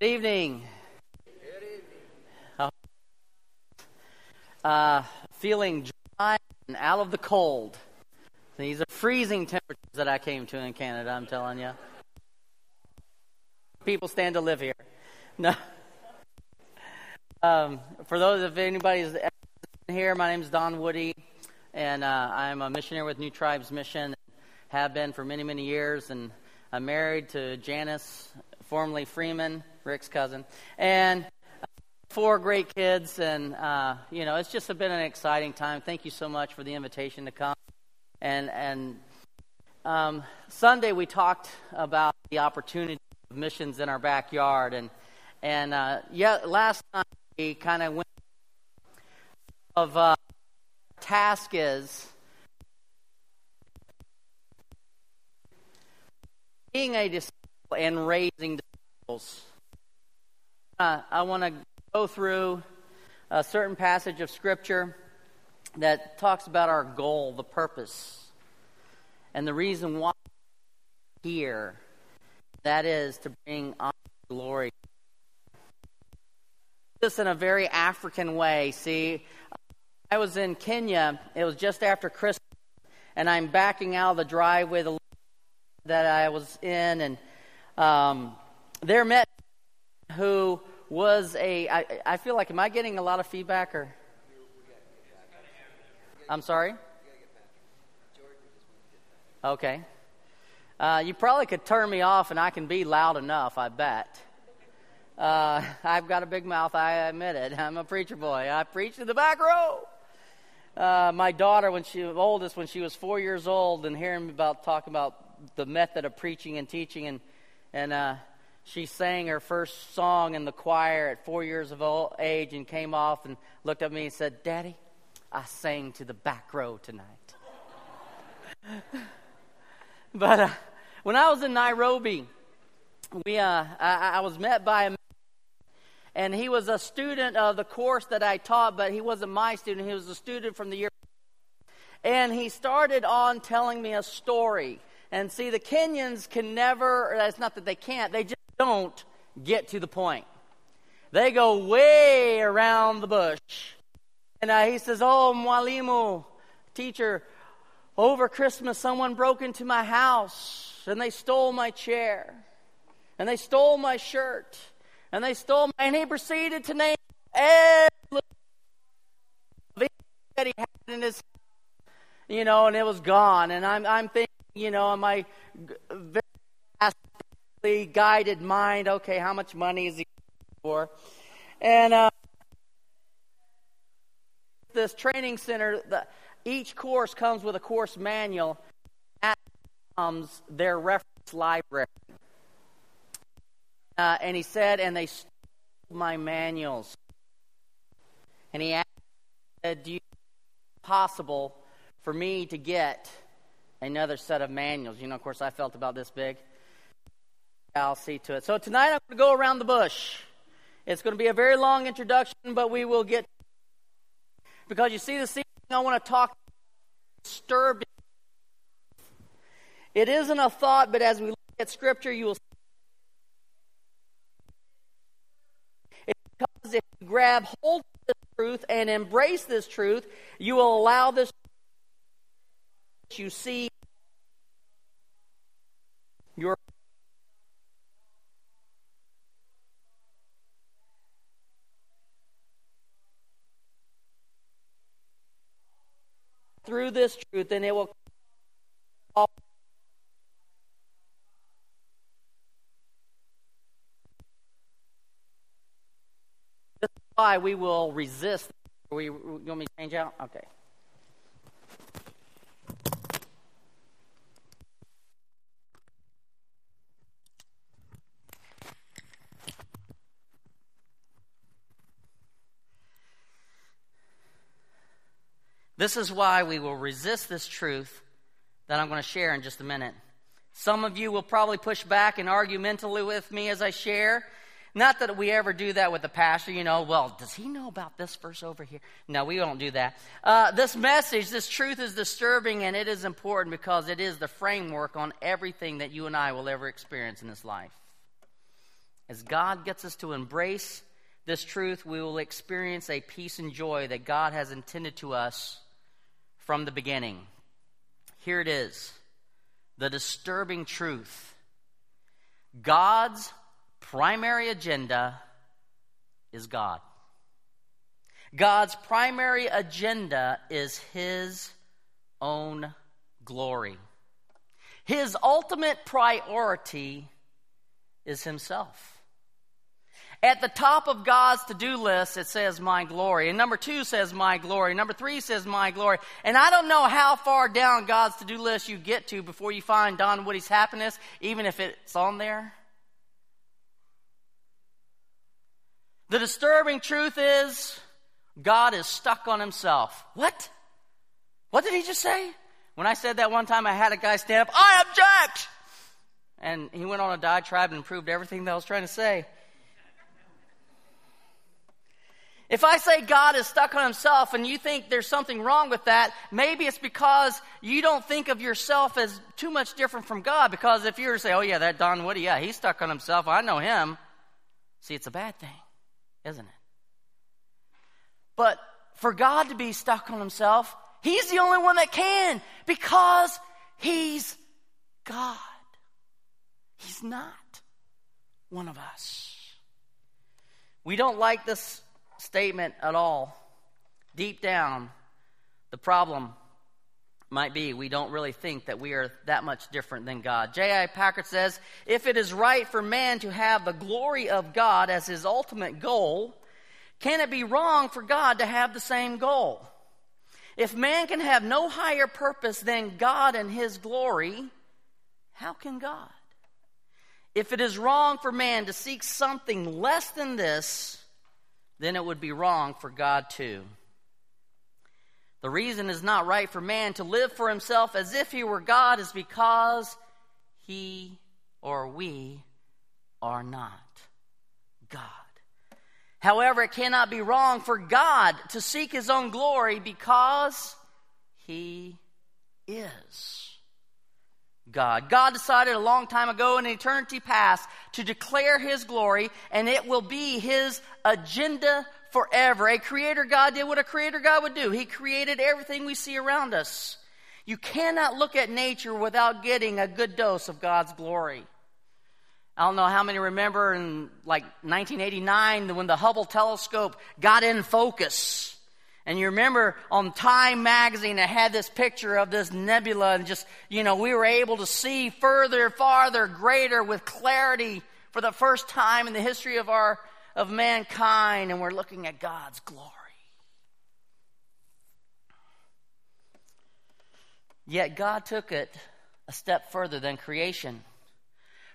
Good evening. Uh, feeling dry and out of the cold. These are freezing temperatures that I came to in Canada, I'm telling you. People stand to live here. No. Um, for those, if anybody's here, my name is Don Woody, and uh, I'm a missionary with New Tribes Mission. Have been for many, many years, and I'm married to Janice, formerly Freeman, Rick's cousin, and four great kids. And uh, you know, it's just been an exciting time. Thank you so much for the invitation to come. And and um, Sunday we talked about the opportunity of missions in our backyard, and and uh, yeah, last night we kind of went of uh, task is being a disciple and raising disciples. Uh, I want to go through a certain passage of Scripture that talks about our goal, the purpose, and the reason why we're here. That is to bring honor and glory. This in a very African way. See, I was in Kenya. It was just after Christmas, and I'm backing out of the driveway that I was in, and um, there met who was a. I, I feel like, am I getting a lot of feedback or? I'm sorry? Okay. Uh, you probably could turn me off and I can be loud enough, I bet. Uh, I've got a big mouth, I admit it. I'm a preacher boy. I preach in the back row. Uh, my daughter, when she was oldest, when she was four years old, and hearing about talking about the method of preaching and teaching, and and uh, she sang her first song in the choir at four years of old age, and came off and looked at me and said, "Daddy, I sang to the back row tonight." but uh, when I was in Nairobi, we uh, I, I was met by a man, and he was a student of the course that I taught, but he wasn't my student. He was a student from the year. And he started on telling me a story. And see, the Kenyans can never, it's not that they can't, they just don't get to the point. They go way around the bush. And uh, he says, Oh, Mwalimu, teacher, over Christmas someone broke into my house and they stole my chair and they stole my shirt and they stole my, and he proceeded to name every that he had in his, you know, and it was gone. And I'm, I'm thinking, you know, am I very guided mind, okay, how much money is he for? And uh, this training center, the, each course comes with a course manual. That comes their reference library. Uh, and he said, and they stole my manuals. And he asked, do you possible for me to get another set of manuals? You know, of course, I felt about this big. I'll see to it. So tonight I'm going to go around the bush. It's going to be a very long introduction, but we will get because you see the scene I want to talk disturbing. It isn't a thought, but as we look at Scripture, you will Because if you grab hold of this truth and embrace this truth, you will allow this you see your through this truth and it will This is why we will resist. We, you want me to change out? Okay. This is why we will resist this truth that I'm going to share in just a minute. Some of you will probably push back and argue mentally with me as I share, not that we ever do that with the pastor, you know, well, does he know about this verse over here? No, we don't do that. Uh, this message, this truth is disturbing and it is important because it is the framework on everything that you and I will ever experience in this life. As God gets us to embrace this truth, we will experience a peace and joy that God has intended to us from the beginning. Here it is the disturbing truth God's primary agenda is God. God's primary agenda is His own glory. His ultimate priority is Himself. At the top of God's to do list, it says, My glory. And number two says, My glory. Number three says, My glory. And I don't know how far down God's to do list you get to before you find Don Woody's happiness, even if it's on there. The disturbing truth is, God is stuck on himself. What? What did he just say? When I said that one time, I had a guy stand up, I object! And he went on a diatribe and proved everything that I was trying to say. If I say God is stuck on himself and you think there's something wrong with that, maybe it's because you don't think of yourself as too much different from God. Because if you were to say, oh, yeah, that Don Woody, yeah, he's stuck on himself, I know him. See, it's a bad thing, isn't it? But for God to be stuck on himself, he's the only one that can because he's God. He's not one of us. We don't like this statement at all, deep down, the problem might be we don't really think that we are that much different than God. J.I. Packer says if it is right for man to have the glory of God as his ultimate goal, can it be wrong for God to have the same goal? If man can have no higher purpose than God and his glory, how can God? If it is wrong for man to seek something less than this, then it would be wrong for God too. The reason is not right for man to live for himself as if he were God is because he or we are not God. However, it cannot be wrong for God to seek his own glory because he is. God. God decided a long time ago in eternity past to declare His glory, and it will be His agenda forever. A creator God did what a creator God would do. He created everything we see around us. You cannot look at nature without getting a good dose of God's glory. I don't know how many remember in like 1989 when the Hubble telescope got in focus. And you remember on Time magazine, it had this picture of this nebula, and just, you know, we were able to see further, farther, greater with clarity for the first time in the history of our of mankind, and we're looking at God's glory. Yet God took it a step further than creation.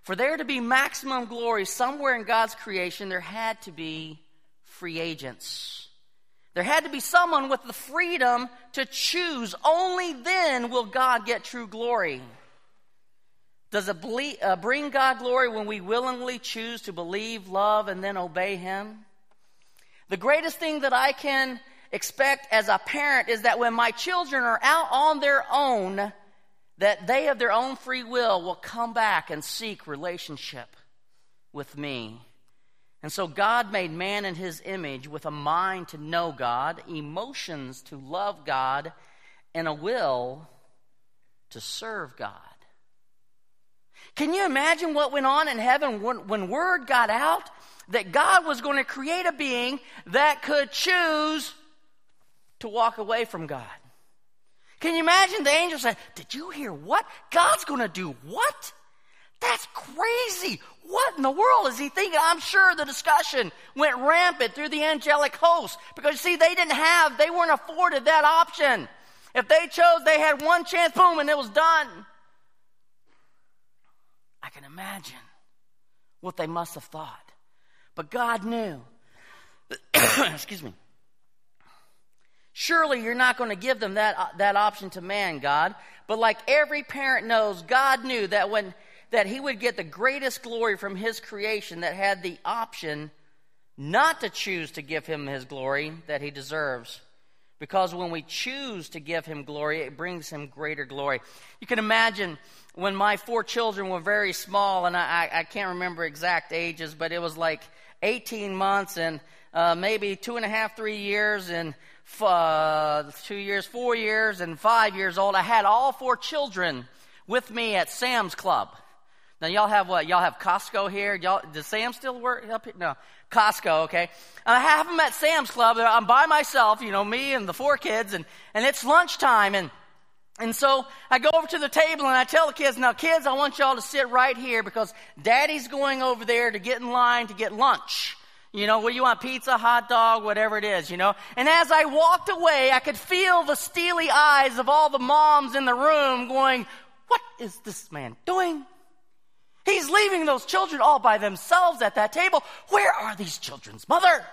For there to be maximum glory somewhere in God's creation, there had to be free agents. There had to be someone with the freedom to choose. Only then will God get true glory. Does it ble- uh, bring God glory when we willingly choose to believe, love, and then obey Him? The greatest thing that I can expect as a parent is that when my children are out on their own, that they of their own free will will come back and seek relationship with me. And so God made man in his image with a mind to know God, emotions to love God, and a will to serve God. Can you imagine what went on in heaven when, when word got out that God was going to create a being that could choose to walk away from God? Can you imagine the angel saying, Did you hear what? God's going to do what? That's crazy. What in the world is he thinking? I'm sure the discussion went rampant through the angelic host because see, they didn't have, they weren't afforded that option. If they chose, they had one chance, boom, and it was done. I can imagine what they must have thought. But God knew. Excuse me. Surely you're not going to give them that, uh, that option to man, God. But like every parent knows, God knew that when that he would get the greatest glory from his creation that had the option not to choose to give him his glory that he deserves. Because when we choose to give him glory, it brings him greater glory. You can imagine when my four children were very small, and I, I can't remember exact ages, but it was like 18 months and uh, maybe two and a half, three years, and uh, two years, four years, and five years old. I had all four children with me at Sam's Club. Now y'all have what? Y'all have Costco here. Y'all does Sam still work up here? No, Costco. Okay, and I have them at Sam's Club. I'm by myself, you know, me and the four kids, and and it's lunchtime, and and so I go over to the table and I tell the kids, now kids, I want y'all to sit right here because Daddy's going over there to get in line to get lunch. You know, what you want, pizza, hot dog, whatever it is, you know. And as I walked away, I could feel the steely eyes of all the moms in the room going, what is this man doing? He's leaving those children all by themselves at that table. Where are these children's mother?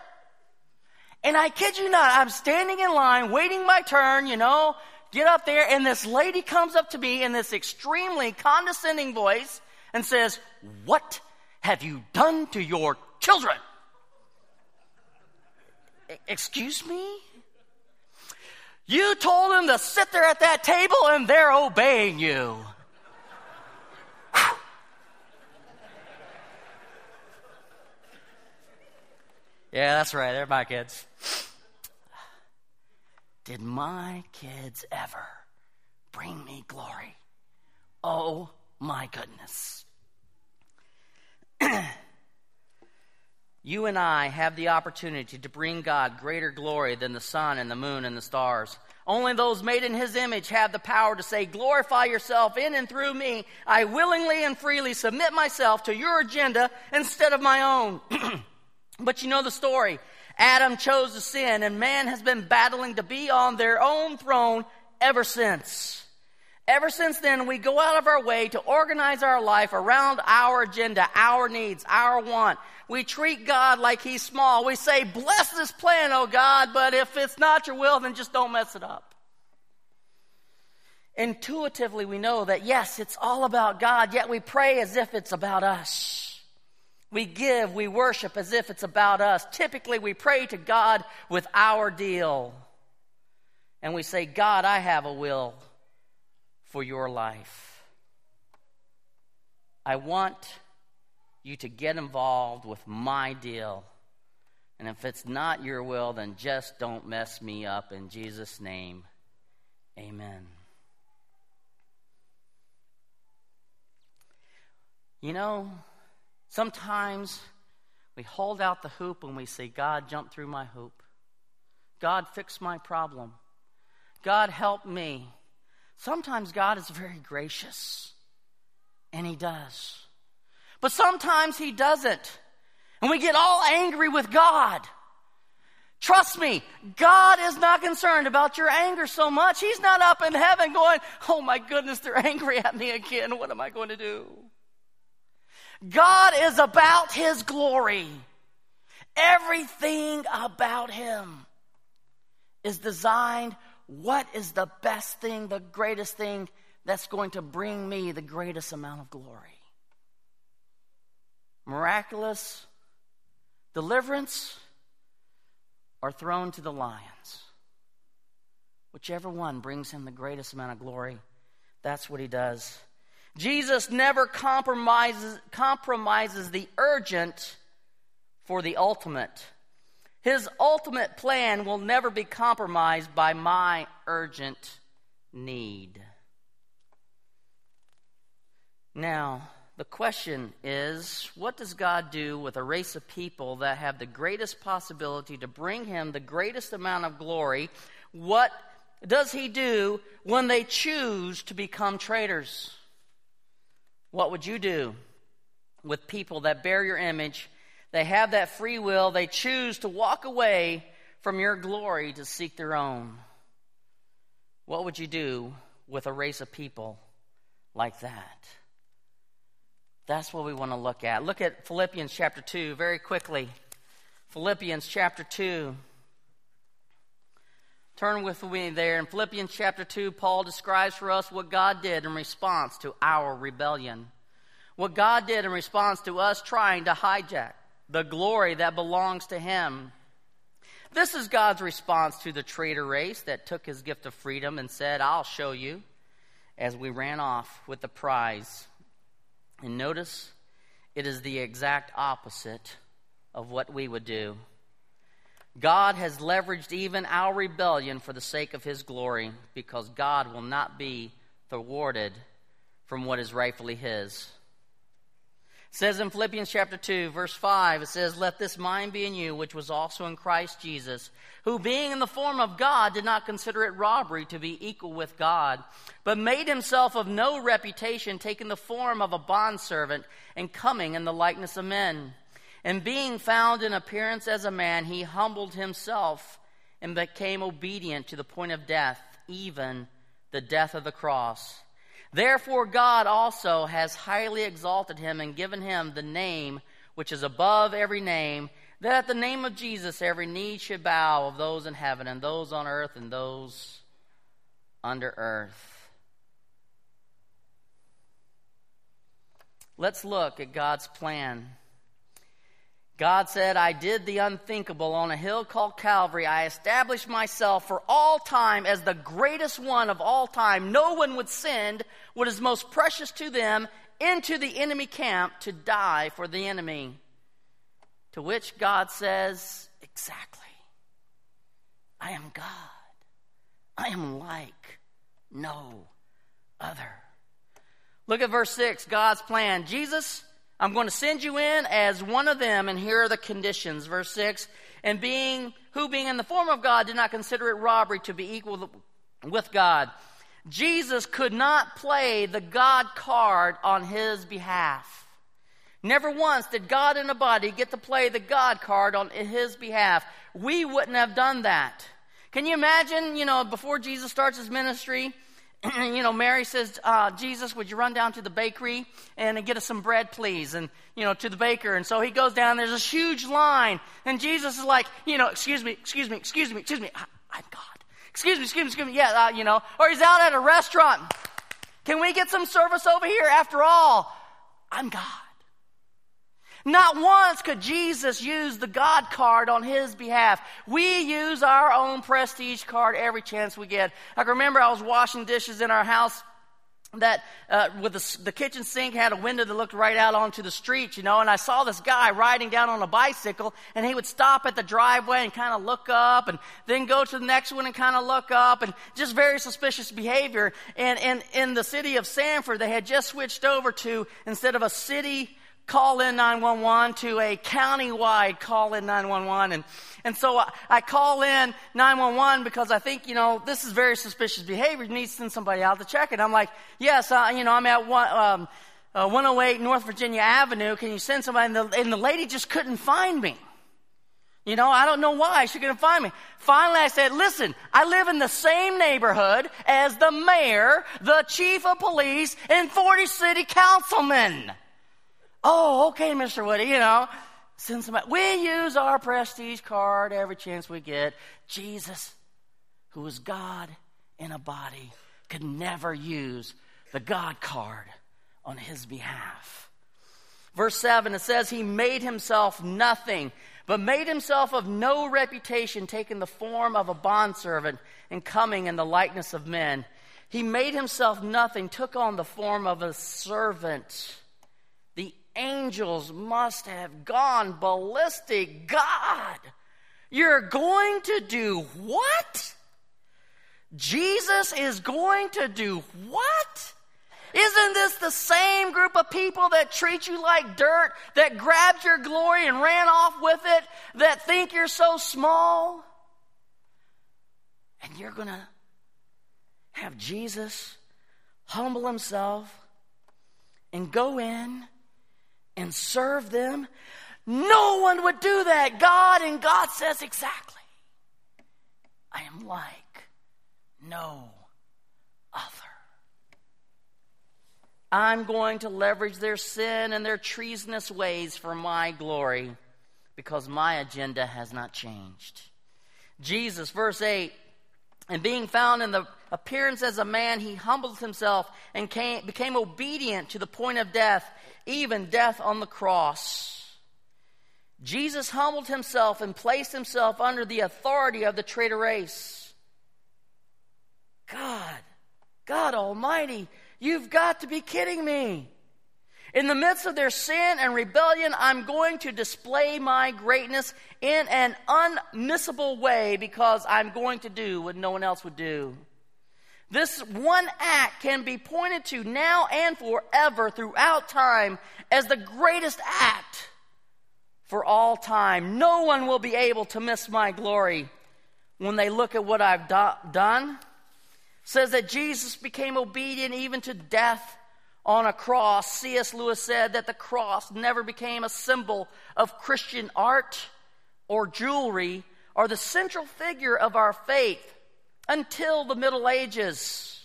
And I kid you not, I'm standing in line, waiting my turn, you know, get up there, and this lady comes up to me in this extremely condescending voice and says, What have you done to your children? Excuse me? You told them to sit there at that table and they're obeying you. Yeah, that's right. They're my kids. Did my kids ever bring me glory? Oh my goodness. you and I have the opportunity to bring God greater glory than the sun and the moon and the stars. Only those made in his image have the power to say, Glorify yourself in and through me. I willingly and freely submit myself to your agenda instead of my own. But you know the story. Adam chose to sin, and man has been battling to be on their own throne ever since. Ever since then, we go out of our way to organize our life around our agenda, our needs, our want. We treat God like He's small. We say, Bless this plan, oh God, but if it's not your will, then just don't mess it up. Intuitively, we know that yes, it's all about God, yet we pray as if it's about us. We give, we worship as if it's about us. Typically, we pray to God with our deal. And we say, God, I have a will for your life. I want you to get involved with my deal. And if it's not your will, then just don't mess me up. In Jesus' name, amen. You know, Sometimes we hold out the hoop and we say, God, jump through my hoop. God, fix my problem. God, help me. Sometimes God is very gracious, and He does. But sometimes He doesn't. And we get all angry with God. Trust me, God is not concerned about your anger so much. He's not up in heaven going, Oh my goodness, they're angry at me again. What am I going to do? God is about His glory. Everything about Him is designed. What is the best thing, the greatest thing that's going to bring me the greatest amount of glory? Miraculous deliverance or thrown to the lions? Whichever one brings him the greatest amount of glory, that's what he does. Jesus never compromises, compromises the urgent for the ultimate. His ultimate plan will never be compromised by my urgent need. Now, the question is what does God do with a race of people that have the greatest possibility to bring Him the greatest amount of glory? What does He do when they choose to become traitors? What would you do with people that bear your image? They have that free will. They choose to walk away from your glory to seek their own. What would you do with a race of people like that? That's what we want to look at. Look at Philippians chapter 2 very quickly. Philippians chapter 2. Turn with me there. In Philippians chapter 2, Paul describes for us what God did in response to our rebellion. What God did in response to us trying to hijack the glory that belongs to Him. This is God's response to the traitor race that took his gift of freedom and said, I'll show you, as we ran off with the prize. And notice, it is the exact opposite of what we would do. God has leveraged even our rebellion for the sake of his glory because God will not be thwarted from what is rightfully his. It says in Philippians chapter 2, verse 5, it says, Let this mind be in you, which was also in Christ Jesus, who being in the form of God did not consider it robbery to be equal with God, but made himself of no reputation, taking the form of a bondservant and coming in the likeness of men. And being found in appearance as a man, he humbled himself and became obedient to the point of death, even the death of the cross. Therefore, God also has highly exalted him and given him the name which is above every name, that at the name of Jesus every knee should bow of those in heaven and those on earth and those under earth. Let's look at God's plan God said, I did the unthinkable on a hill called Calvary. I established myself for all time as the greatest one of all time. No one would send what is most precious to them into the enemy camp to die for the enemy. To which God says, Exactly. I am God. I am like no other. Look at verse 6, God's plan. Jesus I'm going to send you in as one of them, and here are the conditions. Verse 6 And being, who being in the form of God did not consider it robbery to be equal with God. Jesus could not play the God card on his behalf. Never once did God in a body get to play the God card on his behalf. We wouldn't have done that. Can you imagine, you know, before Jesus starts his ministry, you know, Mary says, uh, Jesus, would you run down to the bakery and get us some bread, please? And, you know, to the baker. And so he goes down, there's this huge line. And Jesus is like, you know, excuse me, excuse me, excuse me, excuse me. I, am God. Excuse me, excuse me, excuse me. Yeah, uh, you know. Or he's out at a restaurant. Can we get some service over here? After all, I'm God. Not once could Jesus use the God card on his behalf. We use our own prestige card every chance we get. I remember I was washing dishes in our house that uh, with the, the, kitchen sink had a window that looked right out onto the street, you know, and I saw this guy riding down on a bicycle, and he would stop at the driveway and kind of look up, and then go to the next one and kind of look up, and just very suspicious behavior. And, and in the city of Sanford, they had just switched over to instead of a city call in 911 to a county-wide call in 911 and and so I, I, call in 911 because I think you know this is very suspicious behavior. You need to send somebody out to check it. I'm like, yes, uh, you know I'm at one, um, uh, 108 North Virginia Avenue. Can you send somebody? And the, and the lady just couldn't find me. You know, I don't know why she couldn't find me. Finally, I said, listen, I live in the same neighborhood as the mayor, the chief of police, and 40 city councilmen. Oh, okay, Mr. Woody, you know, send somebody. We use our prestige card every chance we get. Jesus, who was God in a body, could never use the God card on his behalf. Verse 7, it says, He made himself nothing, but made himself of no reputation, taking the form of a bondservant and coming in the likeness of men. He made himself nothing, took on the form of a servant angels must have gone ballistic. God, you're going to do what? Jesus is going to do what? Isn't this the same group of people that treat you like dirt, that grabbed your glory and ran off with it, that think you're so small? And you're going to have Jesus humble himself and go in and serve them. No one would do that. God and God says exactly. I am like no other. I'm going to leverage their sin and their treasonous ways for my glory because my agenda has not changed. Jesus, verse 8, and being found in the appearance as a man, he humbled himself and came, became obedient to the point of death, even death on the cross. Jesus humbled himself and placed himself under the authority of the traitor race. God, God Almighty, you've got to be kidding me. In the midst of their sin and rebellion, I'm going to display my greatness in an unmissable way because I'm going to do what no one else would do. This one act can be pointed to now and forever throughout time as the greatest act for all time. No one will be able to miss my glory when they look at what I've do- done. says that Jesus became obedient even to death on a cross. C.S. Lewis said that the cross never became a symbol of Christian art or jewelry or the central figure of our faith until the Middle Ages.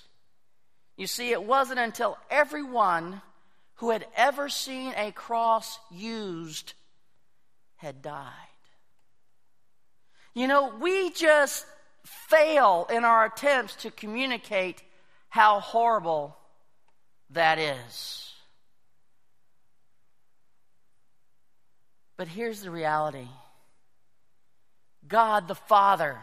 You see, it wasn't until everyone who had ever seen a cross used had died. You know, we just fail in our attempts to communicate how horrible that is. But here's the reality God the Father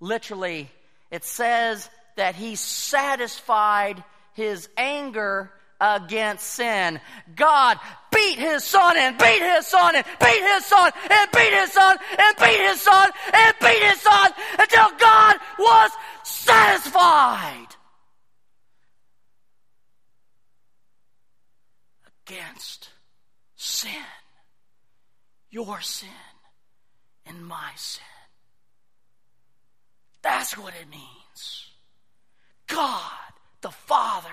Literally, it says that he satisfied his anger against sin. God beat his son and beat his son and beat his son and beat his son and beat his son and beat his son until God was satisfied against sin, your sin and my sin. That's what it means. God, the Father,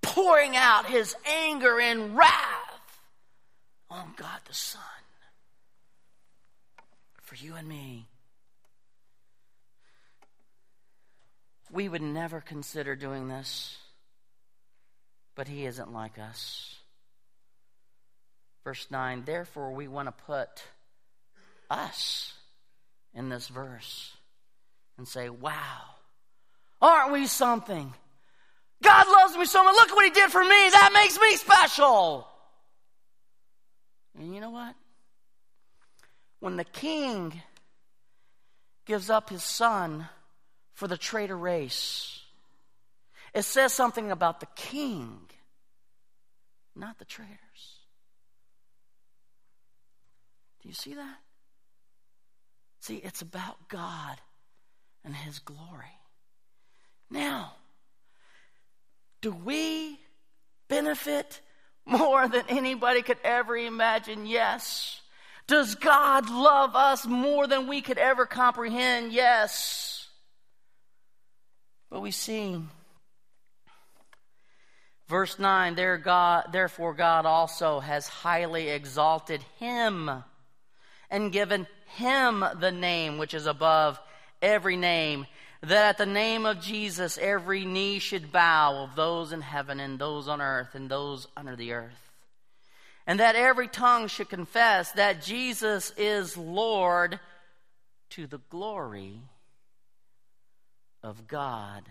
pouring out his anger and wrath on God the Son for you and me. We would never consider doing this, but he isn't like us. Verse 9, therefore, we want to put us in this verse and say, wow, aren't we something? God loves me so much. Look what He did for me. That makes me special. And you know what? When the king gives up his son for the traitor race, it says something about the king, not the traitors. Do you see that? See, it's about God and His glory. Now, do we benefit more than anybody could ever imagine? Yes. Does God love us more than we could ever comprehend? Yes. But we see verse 9 there God therefore God also has highly exalted him and given him the name which is above every name, that at the name of Jesus every knee should bow of those in heaven and those on earth and those under the earth. And that every tongue should confess that Jesus is Lord to the glory of God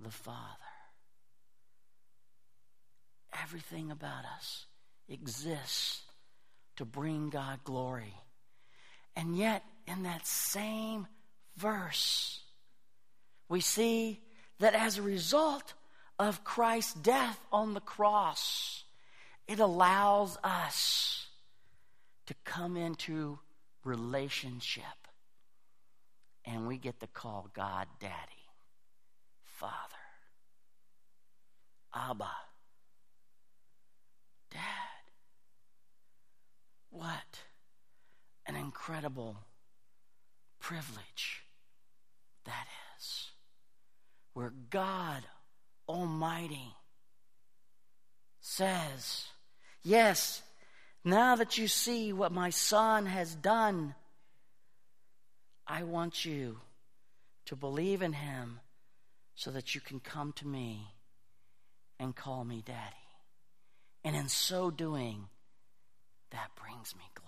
the Father. Everything about us exists to bring God glory. And yet, in that same verse, we see that as a result of Christ's death on the cross, it allows us to come into relationship. And we get to call God Daddy, Father, Abba, Dad. What? An incredible privilege that is. Where God Almighty says, Yes, now that you see what my son has done, I want you to believe in him so that you can come to me and call me daddy. And in so doing, that brings me glory.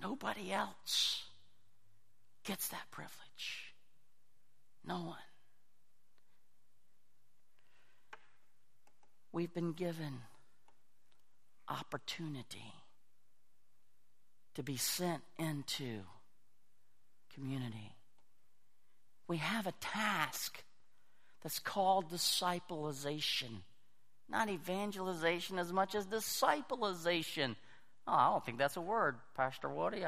Nobody else gets that privilege. No one. We've been given opportunity to be sent into community. We have a task that's called disciplization. Not evangelization as much as disciplization. Oh, I don't think that's a word, Pastor Woody.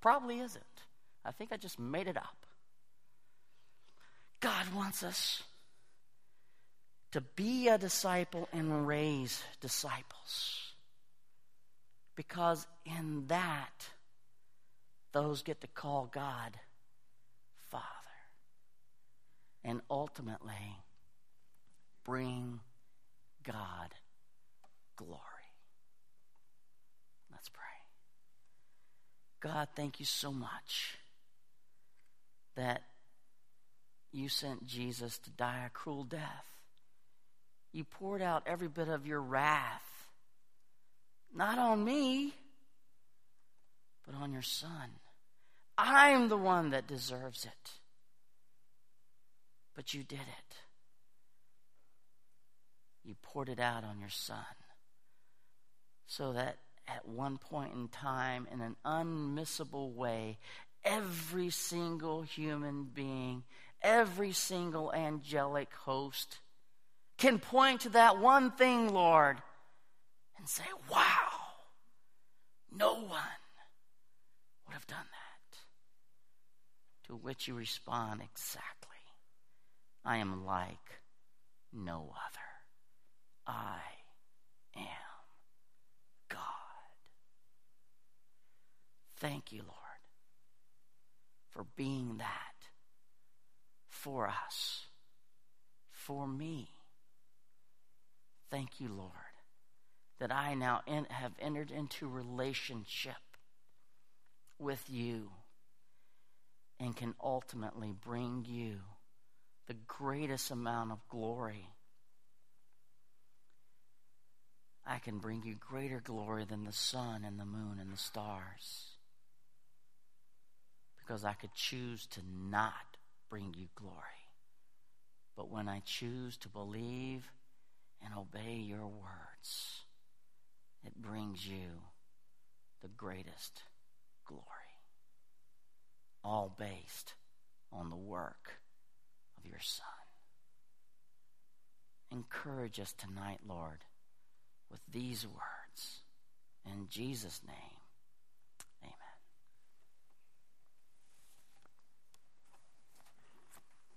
Probably isn't. I think I just made it up. God wants us to be a disciple and raise disciples. Because in that, those get to call God Father. And ultimately, bring God glory. Let's pray. God, thank you so much that you sent Jesus to die a cruel death. You poured out every bit of your wrath, not on me, but on your Son. I'm the one that deserves it. But you did it. You poured it out on your Son so that at one point in time, in an unmissable way, every single human being, every single angelic host can point to that one thing, Lord, and say, wow, no one would have done that. To which you respond, exactly. I am like no other. I am God. Thank you, Lord, for being that for us, for me. Thank you, Lord, that I now in, have entered into relationship with you and can ultimately bring you the greatest amount of glory. I can bring you greater glory than the sun and the moon and the stars. Because I could choose to not bring you glory. But when I choose to believe and obey your words, it brings you the greatest glory. All based on the work of your Son. Encourage us tonight, Lord, with these words. In Jesus' name.